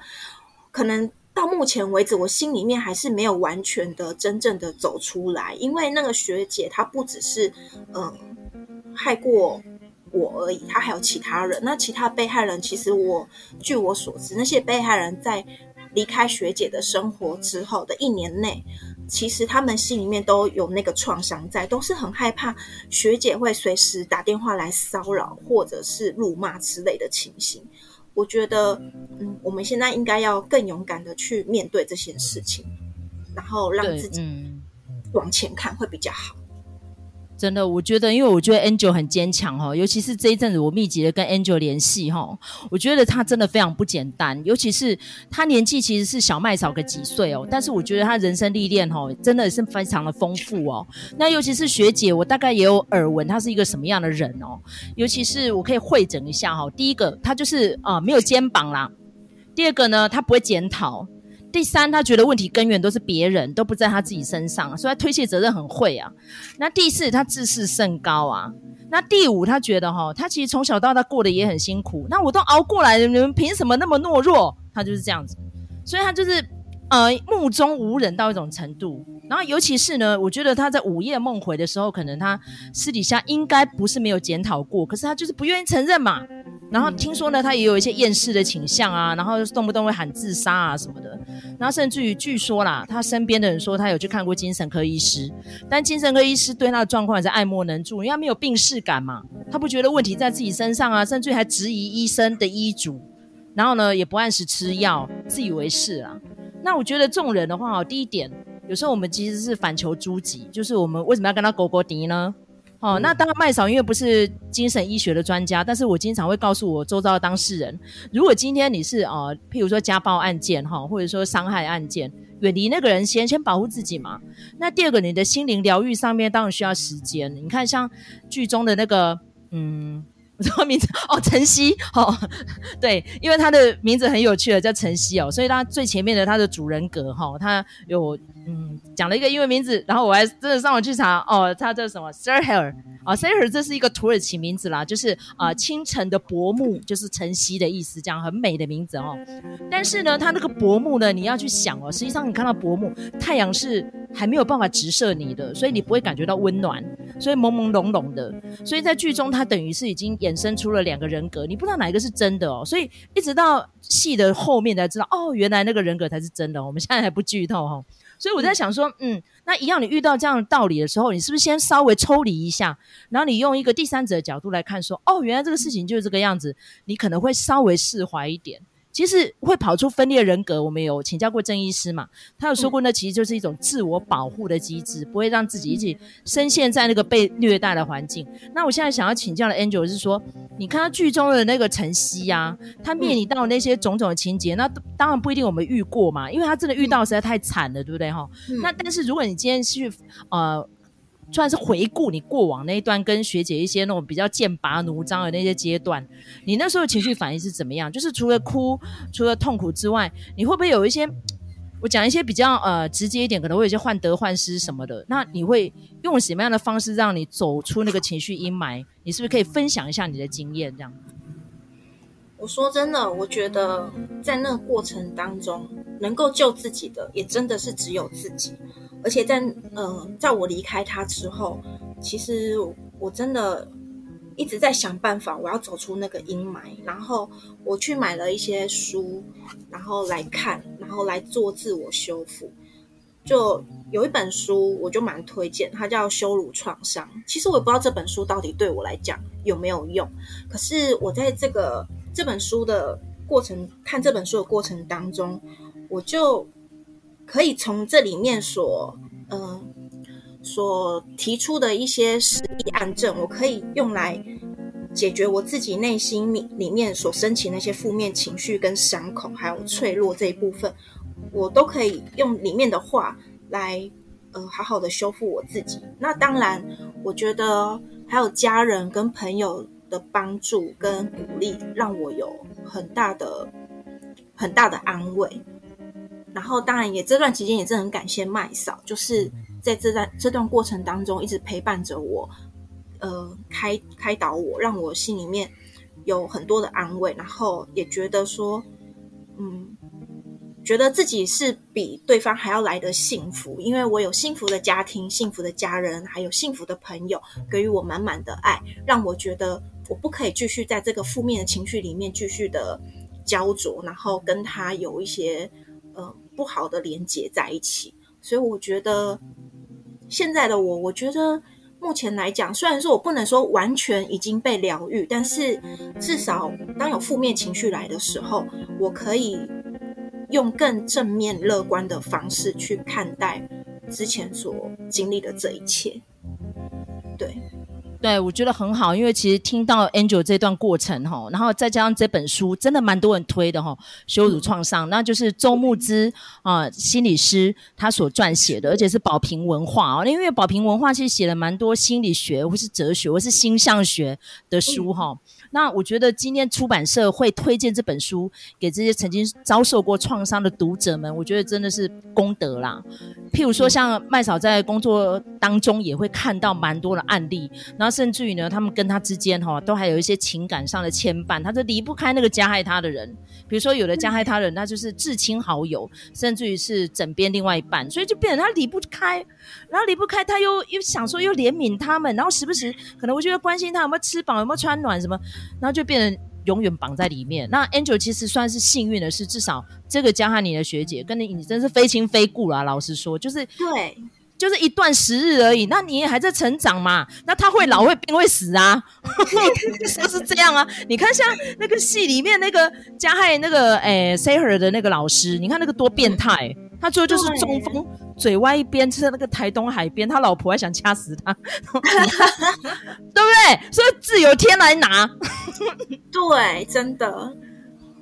可能。到目前为止，我心里面还是没有完全的、真正的走出来，因为那个学姐她不只是嗯害过我而已，她还有其他人。那其他被害人，其实我据我所知，那些被害人在离开学姐的生活之后的一年内，其实他们心里面都有那个创伤在，都是很害怕学姐会随时打电话来骚扰或者是辱骂之类的情形。我觉得，嗯，我们现在应该要更勇敢的去面对这些事情，然后让自己往前看会比较好。
真的，我觉得，因为我觉得 Angel 很坚强哈，尤其是这一阵子我密集的跟 Angel 联系哈，我觉得他真的非常不简单。尤其是他年纪其实是小麦少个几岁哦，但是我觉得他人生历练哈，真的是非常的丰富哦。那尤其是学姐，我大概也有耳闻他是一个什么样的人哦。尤其是我可以汇整一下哈，第一个他就是啊、呃、没有肩膀啦，第二个呢他不会检讨。第三，他觉得问题根源都是别人，都不在他自己身上，所以他推卸责任很会啊。那第四，他自视甚高啊。那第五，他觉得哈，他其实从小到大过得也很辛苦。那我都熬过来了，你们凭什么那么懦弱？他就是这样子，所以他就是呃目中无人到一种程度。然后尤其是呢，我觉得他在午夜梦回的时候，可能他私底下应该不是没有检讨过，可是他就是不愿意承认嘛。然后听说呢，他也有一些厌世的倾向啊，然后动不动会喊自杀啊什么的。然后甚至于据说啦，他身边的人说他有去看过精神科医师，但精神科医师对他的状况也是爱莫能助，因为他没有病识感嘛，他不觉得问题在自己身上啊，甚至还质疑医生的医嘱，然后呢也不按时吃药，自以为是啊。那我觉得这种人的话，第一点，有时候我们其实是反求诸己，就是我们为什么要跟他勾勾敌呢？哦，那当然麦嫂因为不是精神医学的专家，但是我经常会告诉我周遭的当事人，如果今天你是呃，譬如说家暴案件哈，或者说伤害案件，远离那个人先，先保护自己嘛。那第二个，你的心灵疗愈上面当然需要时间。你看像剧中的那个，嗯。我什么名字？哦，晨曦。哦，[laughs] 对，因为他的名字很有趣的，叫晨曦哦，所以他最前面的他的主人格哈、哦，他有嗯讲了一个英文名字，然后我还真的上网去查哦，他叫什么 Sir Hair 啊 Seher 这是一个土耳其名字啦，就是啊、清晨的薄暮，就是晨曦的意思，这样很美的名字哦。但是呢，他那个薄暮呢，你要去想哦，实际上你看到薄暮，太阳是还没有办法直射你的，所以你不会感觉到温暖，所以朦朦胧胧的，所以在剧中他等于是已经。衍生出了两个人格，你不知道哪一个是真的哦，所以一直到戏的后面才知道，哦，原来那个人格才是真的。我们现在还不剧透哈，所以我在想说，嗯，那一样，你遇到这样的道理的时候，你是不是先稍微抽离一下，然后你用一个第三者的角度来看，说，哦，原来这个事情就是这个样子，你可能会稍微释怀一点。其实会跑出分裂人格，我们有请教过郑医师嘛？他有说过，那其实就是一种自我保护的机制，不会让自己一直深陷在那个被虐待的环境。那我现在想要请教的 Angel 是说，你看到剧中的那个晨曦呀，他面临到那些种种的情节，那当然不一定我们遇过嘛，因为他真的遇到实在太惨了，对不对哈？那但是如果你今天去呃。算是回顾你过往那一段跟学姐一些那种比较剑拔弩张的那些阶段，你那时候情绪反应是怎么样？就是除了哭、除了痛苦之外，你会不会有一些？我讲一些比较呃直接一点，可能会有一些患得患失什么的。那你会用什么样的方式让你走出那个情绪阴霾？你是不是可以分享一下你的经验？这样。
我说真的，我觉得在那个过程当中，能够救自己的也真的是只有自己。而且在呃，在我离开他之后，其实我真的一直在想办法，我要走出那个阴霾。然后我去买了一些书，然后来看，然后来做自我修复。就有一本书，我就蛮推荐，它叫《羞辱创伤》。其实我也不知道这本书到底对我来讲有没有用，可是我在这个。这本书的过程，看这本书的过程当中，我就可以从这里面所，嗯、呃，所提出的一些实例案证，我可以用来解决我自己内心里里面所升起那些负面情绪跟伤口，还有脆弱这一部分，我都可以用里面的话来，呃，好好的修复我自己。那当然，我觉得还有家人跟朋友。的帮助跟鼓励，让我有很大的很大的安慰。然后，当然也这段期间也是很感谢麦嫂，就是在这段这段过程当中一直陪伴着我，呃，开开导我，让我心里面有很多的安慰。然后也觉得说，嗯。觉得自己是比对方还要来得幸福，因为我有幸福的家庭、幸福的家人，还有幸福的朋友，给予我满满的爱，让我觉得我不可以继续在这个负面的情绪里面继续的焦灼，然后跟他有一些呃不好的连接在一起。所以我觉得现在的我，我觉得目前来讲，虽然说我不能说完全已经被疗愈，但是至少当有负面情绪来的时候，我可以。用更正面乐观的方式去看待之前所经历的这一切，对，
对，我觉得很好，因为其实听到 Angel 这段过程哈，然后再加上这本书，真的蛮多人推的哈，羞辱创伤，那就是周牧之啊心理师他所撰写的，而且是宝瓶文化啊，因为宝瓶文化其实写了蛮多心理学或是哲学或是星象学的书哈。嗯那我觉得今天出版社会推荐这本书给这些曾经遭受过创伤的读者们，我觉得真的是功德啦。譬如说，像麦嫂在工作当中也会看到蛮多的案例，然后甚至于呢，他们跟他之间哈都还有一些情感上的牵绊，他就离不开那个加害他的人。比如说，有的加害他人，他就是至亲好友，甚至于是枕边另外一半，所以就变成他离不开，然后离不开，他又又想说又怜悯他们，然后时不时可能我觉得关心他有没有吃饱，有没有穿暖什么，然后就变成永远绑在里面。那 Angel 其实算是幸运的是，至少这个加汉你的学姐跟你，你真是非亲非故啦。老实说，就是
对。
就是一段时日而已，那你也还在成长嘛？那他会老会病会死啊，[laughs] 就是这样啊。你看像那个戏里面那个加害那个诶 Saher 的那个老师，你看那个多变态，他最后就是中风，嘴歪一边，在那个台东海边，他老婆还想掐死他，[laughs] 对不对？所以自有天来拿，[laughs]
对，真的。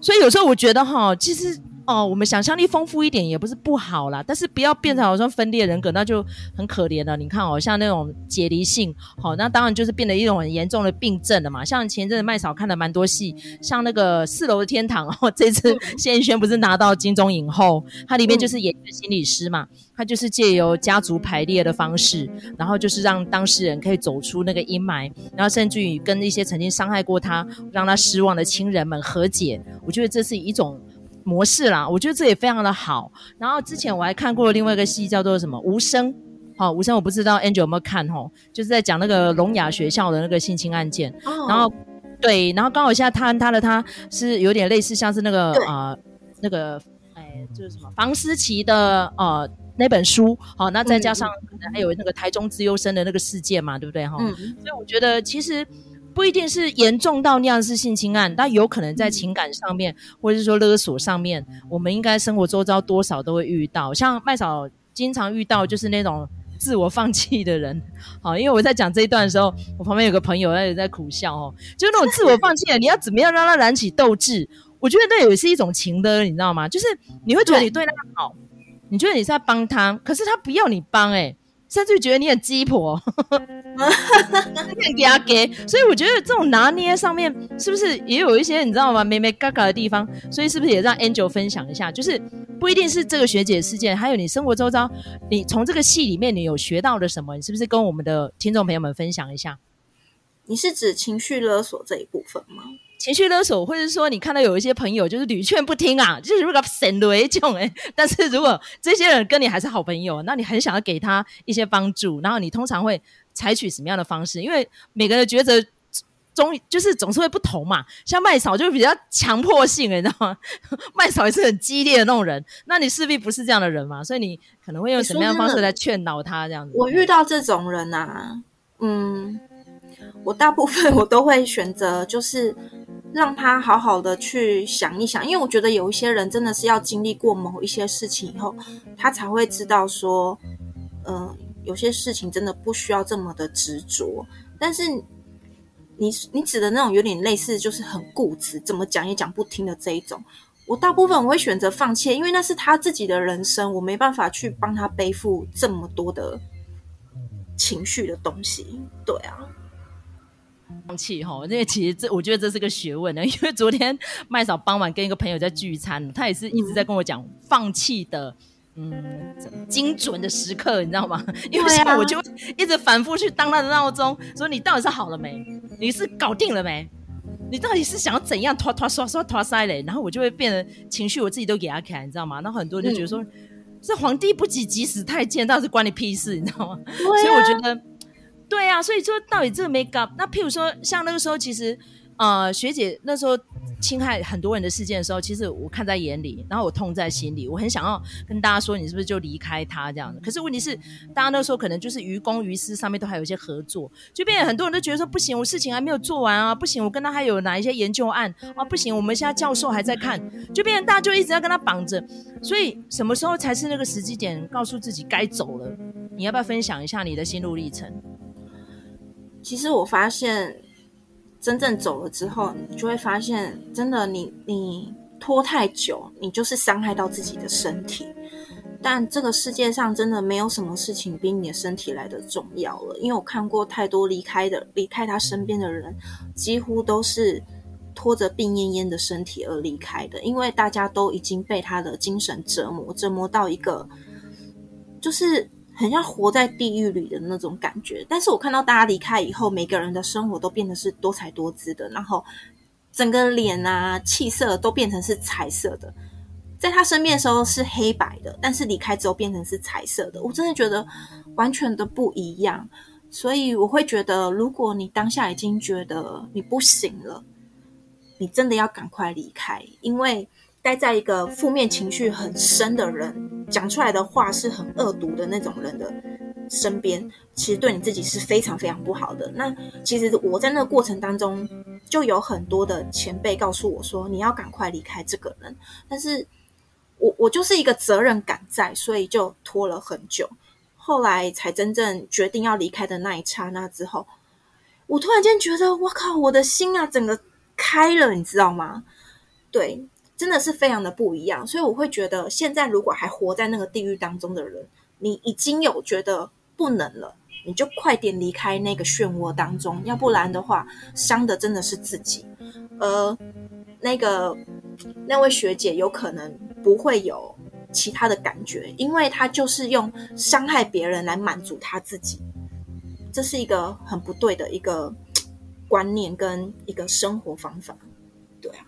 所以有时候我觉得哈，其实。哦，我们想象力丰富一点也不是不好啦，但是不要变成好像分裂人格，那就很可怜了。你看哦，像那种解离性，好、哦，那当然就是变得一种很严重的病症了嘛。像前阵子麦嫂看了蛮多戏，像那个四楼的天堂哦，这次 [laughs] 谢盈萱不是拿到金钟影后，它里面就是演一个心理师嘛，他就是借由家族排列的方式，然后就是让当事人可以走出那个阴霾，然后甚至于跟一些曾经伤害过他、让他失望的亲人们和解。我觉得这是一种。模式啦，我觉得这也非常的好。然后之前我还看过另外一个戏，叫做什么《无声》。好，《无声》我不知道 Angel 有没有看吼，就是在讲那个聋哑学校的那个性侵案件。哦。然后对，然后刚好现在他他的他是有点类似，像是那个啊、呃、那个哎，就是什么房思琪的呃那本书。好，那再加上可能还有那个台中资优生的那个事件嘛，对不对哈？嗯。所以我觉得其实。不一定是严重到那样是性侵案，但有可能在情感上面，或者是说勒索上面，我们应该生活周遭多少都会遇到。像麦嫂经常遇到就是那种自我放弃的人，[laughs] 好，因为我在讲这一段的时候，我旁边有个朋友他也在苦笑哦，就是那种自我放弃的，你要怎么样让他燃起斗志？我觉得那也是一种情的，你知道吗？就是你会觉得你对他好，你觉得你是在帮他，可是他不要你帮，欸，诶甚至觉得你很鸡婆，[laughs] 很给他给，所以我觉得这种拿捏上面是不是也有一些你知道吗？眉眉角角的地方，所以是不是也让 Angel 分享一下？就是不一定是这个学姐事件，还有你生活周遭，你从这个戏里面你有学到了什么？你是不是跟我们的听众朋友们分享一下？
你是指情绪勒索这一部分吗？
情绪勒索，或者是说你看到有一些朋友就是屡劝不听啊，就是如果神雷这种哎，但是如果这些人跟你还是好朋友，那你很想要给他一些帮助，然后你通常会采取什么样的方式？因为每个人的抉择总就是总是会不同嘛。像麦嫂就比较强迫性，你知道吗？麦嫂也是很激烈的那种人，那你势必不是这样的人嘛，所以你可能会用什么样的方式来劝导他这样子？
我遇到这种人啊，嗯，我大部分我都会选择就是。让他好好的去想一想，因为我觉得有一些人真的是要经历过某一些事情以后，他才会知道说，嗯、有些事情真的不需要这么的执着。但是你你指的那种有点类似，就是很固执，怎么讲也讲不听的这一种，我大部分我会选择放弃，因为那是他自己的人生，我没办法去帮他背负这么多的情绪的东西。对啊。
放弃哈，那其实这我觉得这是个学问呢。[laughs] 因为昨天麦嫂傍晚跟一个朋友在聚餐，他也是一直在跟我讲放弃的，嗯，精准的时刻，你知道吗？[laughs] 因为像我就一直反复去当他的闹钟，说你到底是好了没？你是搞定了没？你到底是想要怎样拖拖刷刷拖塞嘞？然后我就会变得情绪，我自己都给他看，你知道吗？然后很多人就觉得说，这、嗯、皇帝不急急死太监，到底是关你屁事，你知道吗？啊、所以我觉得。对啊，所以说到底这个 make up，那譬如说像那个时候，其实呃学姐那时候侵害很多人的事件的时候，其实我看在眼里，然后我痛在心里，我很想要跟大家说，你是不是就离开他这样子？可是问题是，大家那时候可能就是于公于私上面都还有一些合作，就变成很多人都觉得说不行，我事情还没有做完啊，不行，我跟他还有哪一些研究案啊，不行，我们现在教授还在看，就变成大家就一直要跟他绑着，所以什么时候才是那个时机点，告诉自己该走了？你要不要分享一下你的心路历程？
其实我发现，真正走了之后，你就会发现，真的你，你拖太久，你就是伤害到自己的身体。但这个世界上真的没有什么事情比你的身体来的重要了，因为我看过太多离开的，离开他身边的人，几乎都是拖着病恹恹的身体而离开的，因为大家都已经被他的精神折磨，折磨到一个，就是。很像活在地狱里的那种感觉，但是我看到大家离开以后，每个人的生活都变得是多彩多姿的，然后整个脸啊、气色都变成是彩色的。在他身边的时候是黑白的，但是离开之后变成是彩色的，我真的觉得完全的不一样。所以我会觉得，如果你当下已经觉得你不行了，你真的要赶快离开，因为待在一个负面情绪很深的人讲出来的话是很恶毒的那种人的身边，其实对你自己是非常非常不好的。那其实我在那个过程当中，就有很多的前辈告诉我说，你要赶快离开这个人。但是我我就是一个责任感在，所以就拖了很久，后来才真正决定要离开的那一刹那之后，我突然间觉得，我靠，我的心啊，整个开了，你知道吗？对。真的是非常的不一样，所以我会觉得，现在如果还活在那个地狱当中的人，你已经有觉得不能了，你就快点离开那个漩涡当中，要不然的话，伤的真的是自己。而那个那位学姐有可能不会有其他的感觉，因为她就是用伤害别人来满足她自己，这是一个很不对的一个观念跟一个生活方法。对啊。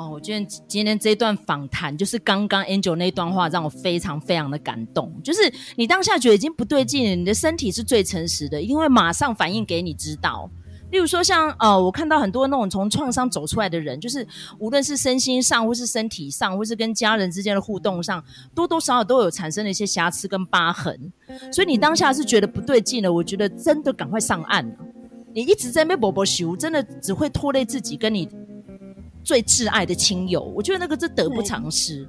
哦，我觉得今天这段访谈，就是刚刚 Angel 那段话，让我非常非常的感动。就是你当下觉得已经不对劲了，你的身体是最诚实的，因为马上反应给你知道。例如说像，呃，我看到很多那种从创伤走出来的人，就是无论是身心上，或是身体上，或是跟家人之间的互动上，多多少少都有产生了一些瑕疵跟疤痕。所以你当下是觉得不对劲了，我觉得真的赶快上岸了。你一直在那边波波修，真的只会拖累自己，跟你。最挚爱的亲友，我觉得那个是得不偿失，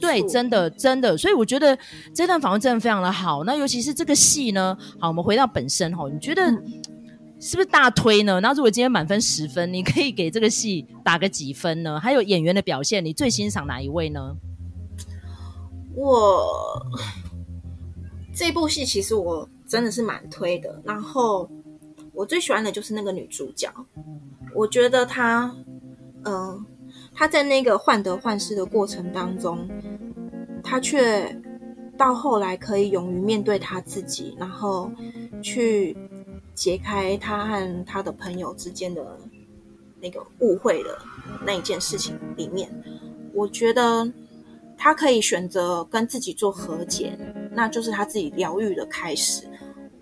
对，真的真的，所以我觉得这段访问真的非常的好。那尤其是这个戏呢，好，我们回到本身哈，你觉得是不是大推呢？那如果今天满分十分，你可以给这个戏打个几分呢？还有演员的表现，你最欣赏哪一位呢？
我这部戏其实我真的是蛮推的，然后我最喜欢的就是那个女主角，我觉得她。嗯、他在那个患得患失的过程当中，他却到后来可以勇于面对他自己，然后去解开他和他的朋友之间的那个误会的那一件事情里面，我觉得他可以选择跟自己做和解，那就是他自己疗愈的开始。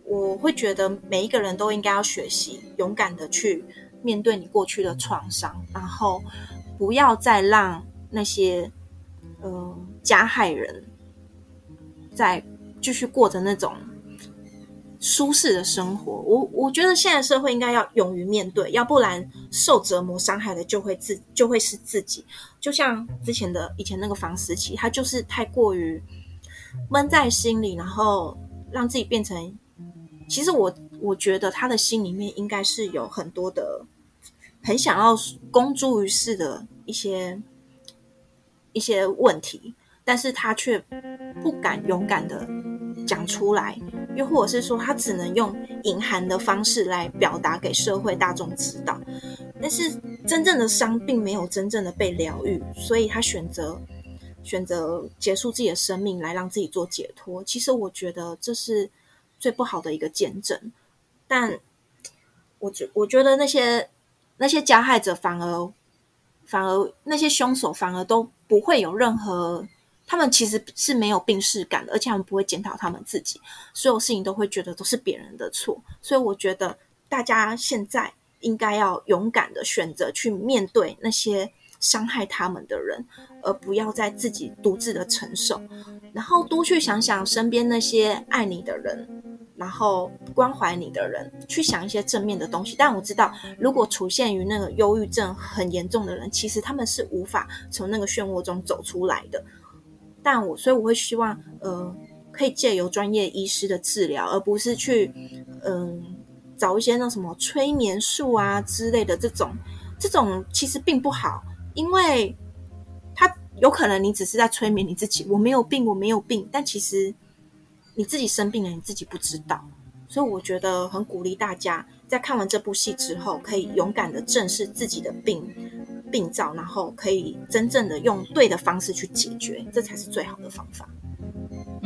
我会觉得每一个人都应该要学习勇敢的去。面对你过去的创伤，然后不要再让那些呃加害人再继续过着那种舒适的生活。我我觉得现在社会应该要勇于面对，要不然受折磨伤害的就会自就会是自己。就像之前的以前那个房思琪，他就是太过于闷在心里，然后让自己变成。其实我。我觉得他的心里面应该是有很多的，很想要公诸于世的一些一些问题，但是他却不敢勇敢的讲出来，又或者是说他只能用隐含的方式来表达给社会大众知道，但是真正的伤并没有真正的被疗愈，所以他选择选择结束自己的生命来让自己做解脱。其实我觉得这是最不好的一个见证。但我觉我觉得那些那些加害者反而反而那些凶手反而都不会有任何，他们其实是没有病识感的，而且他们不会检讨他们自己，所有事情都会觉得都是别人的错。所以我觉得大家现在应该要勇敢的选择去面对那些伤害他们的人，而不要再自己独自的承受，然后多去想想身边那些爱你的人。然后关怀你的人，去想一些正面的东西。但我知道，如果出现于那个忧郁症很严重的人，其实他们是无法从那个漩涡中走出来的。但我所以我会希望，呃，可以借由专业医师的治疗，而不是去，嗯、找一些那什么催眠术啊之类的这种。这种其实并不好，因为他有可能你只是在催眠你自己，我没有病，我没有病，但其实。你自己生病了，你自己不知道，所以我觉得很鼓励大家在看完这部戏之后，可以勇敢的正视自己的病病灶，然后可以真正的用对的方式去解决，这才是最好的方法。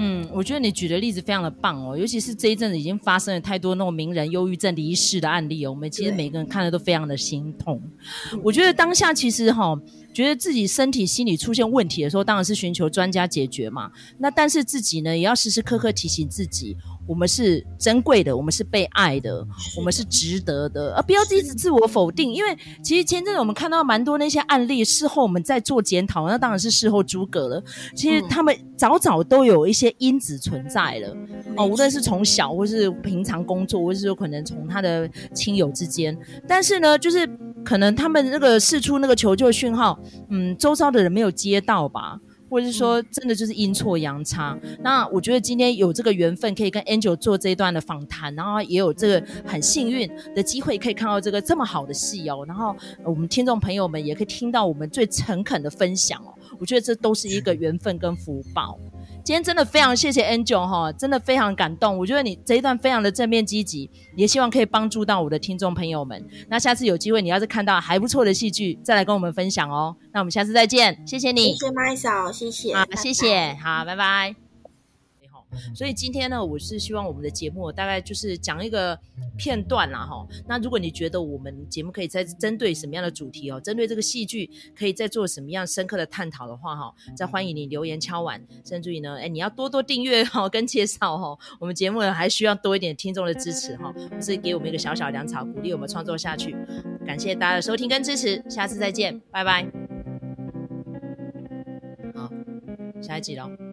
嗯，我觉得你举的例子非常的棒哦，尤其是这一阵子已经发生了太多那种名人忧郁症离世的案例哦，我们其实每个人看了都非常的心痛。我觉得当下其实哈、哦，觉得自己身体、心理出现问题的时候，当然是寻求专家解决嘛。那但是自己呢，也要时时刻刻提醒自己，我们是珍贵的，我们是被爱的，我们是值得的，而不要一直自我否定。因为其实前阵子我们看到蛮多那些案例，事后我们在做检讨，那当然是事后诸葛了。其实他们早早都有一些因子存在了、嗯、哦，无论是从小或是平常工作，或是说可能从他的亲友之间，但是呢，就是可能他们那个释出那个求救讯号，嗯，周遭的人没有接到吧。或者是说，真的就是阴错阳差。那我觉得今天有这个缘分，可以跟 Angel 做这一段的访谈，然后也有这个很幸运的机会，可以看到这个这么好的戏哦。然后我们听众朋友们也可以听到我们最诚恳的分享哦。我觉得这都是一个缘分跟福报。今天真的非常谢谢 Angel 哈，真的非常感动。我觉得你这一段非常的正面积极，也希望可以帮助到我的听众朋友们。那下次有机会，你要是看到还不错的戏剧，再来跟我们分享哦。那我们下次再见，谢谢你，
谢谢麦嫂，谢谢，
好，谢谢，好，拜拜。所以今天呢，我是希望我们的节目大概就是讲一个片段啦，哈。那如果你觉得我们节目可以再针对什么样的主题哦，针对这个戏剧可以再做什么样深刻的探讨的话，哈，再欢迎你留言敲碗，甚至于呢，哎，你要多多订阅哈，跟介绍哈。我们节目呢还需要多一点听众的支持哈，所以给我们一个小小粮草，鼓励我们创作下去。感谢大家的收听跟支持，下次再见，拜拜。好，下一集喽。